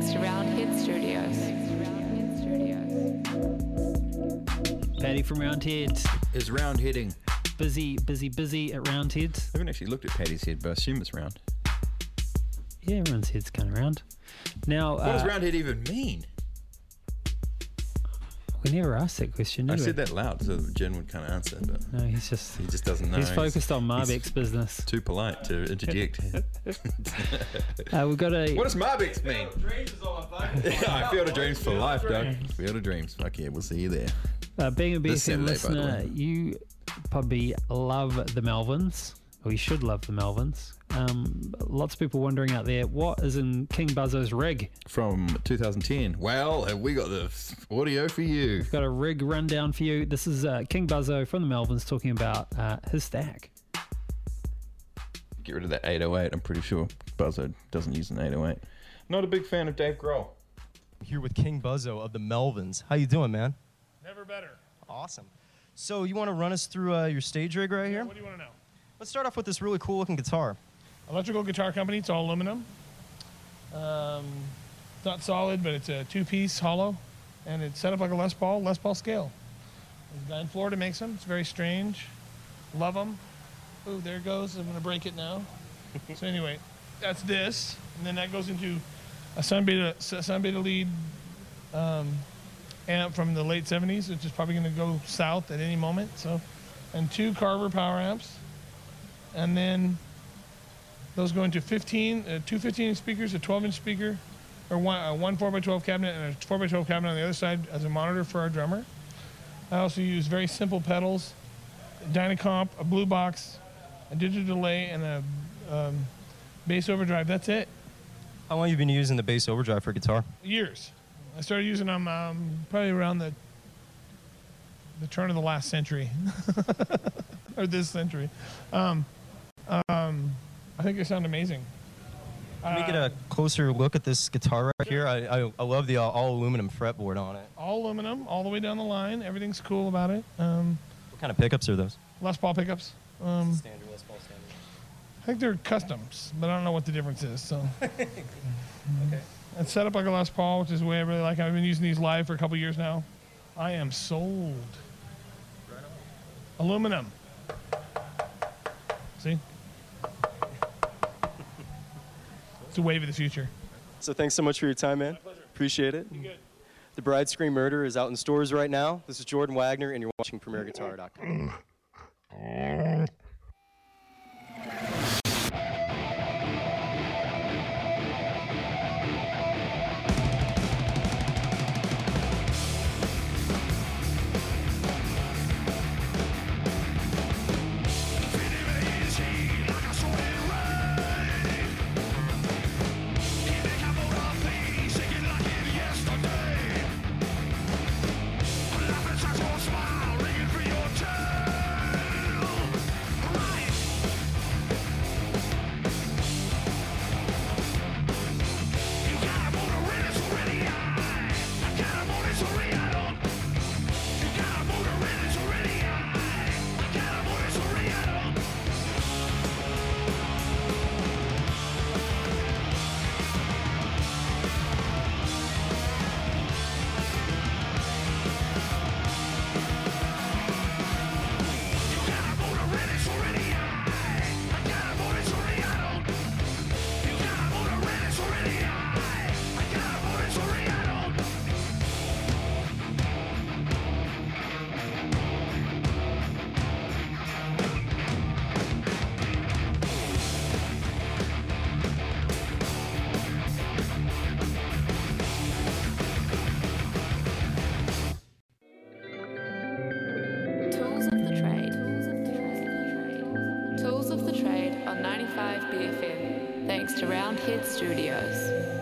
mixed around Hit Studios. Patty from Round Heads is round heading. Busy, busy, busy at Round Heads. I haven't actually looked at Patty's head, but I assume it's round. Yeah, everyone's head's kind of round. Now, what uh, does round head even mean? We never asked that question, did I we? said that loud so Jen would kind of answer, but No, he's just he just doesn't know. he's focused on he's Marbek's business. Too polite to interject. Uh, we've got a what does Marbex mean? yeah, Field of Dreams for life, Doug. Field of Dreams. Fuck yeah, we'll see you there. uh, being a This BFM Saturday, by the listener. way. You probably love the Melvins, or you should love the Melvins. Um, lots of people wondering out there, what is in King Buzzo's rig? From 2010. Well, have we got the audio for you? We've Got a rig rundown for you. This is uh, King Buzzo from the Melvins talking about uh, his stack. Get rid of that 808. I'm pretty sure Buzzo doesn't use an 808. Not a big fan of Dave Grohl. here with King Buzzo of the Melvins. How you doing, man? Never better. Awesome. So you want to run us through uh, your stage rig right here? What do you want to know? Let's start off with this really cool looking guitar. Electrical guitar company. It's all aluminum. Um, it's not solid, but it's a two-piece hollow, and it's set up like a Les Paul, Les Paul scale. There's a guy in Florida makes them. It's very strange. Love them. Oh, there it goes. I'm gonna break it now. so anyway, that's this, and then that goes into a Sunn Beta, Sunn Beta lead um, amp from the late 70s, which is probably gonna go south at any moment. So, and two Carver power amps, and then those go into 15, uh, two 15 inch speakers, a 12 inch speaker, or one, uh, one 4x12 cabinet and a 4x12 cabinet on the other side as a monitor for our drummer. I also use very simple pedals, Dynacomp, a blue box, a digital delay, and a um, bass overdrive. That's it. How long you been using the bass overdrive for guitar? Years. I started using them um, probably around the the turn of the last century, or this century. Um, um, I think they sound amazing. Let me get a closer look at this guitar right here. I, I, I love the all, all aluminum fretboard on it. all aluminum, all the way down the line. Everything's cool about it. Um, What kind of pickups are those? Les Paul pickups. Um, Standard Les Paul standard. I think they're customs, but I don't know what the difference is. So Okay. it's set up like a Les Paul, which is the way I really like. it. I've been using these live for a couple years now. I am sold. Aluminum. See? It's a wave of the future. So thanks so much for your time, man. Appreciate it. The Bride Screamed Murder is out in stores right now. This is Jordan Wagner, and you're watching PremierGuitar.com. BFM, thanks to Roundhead Studios.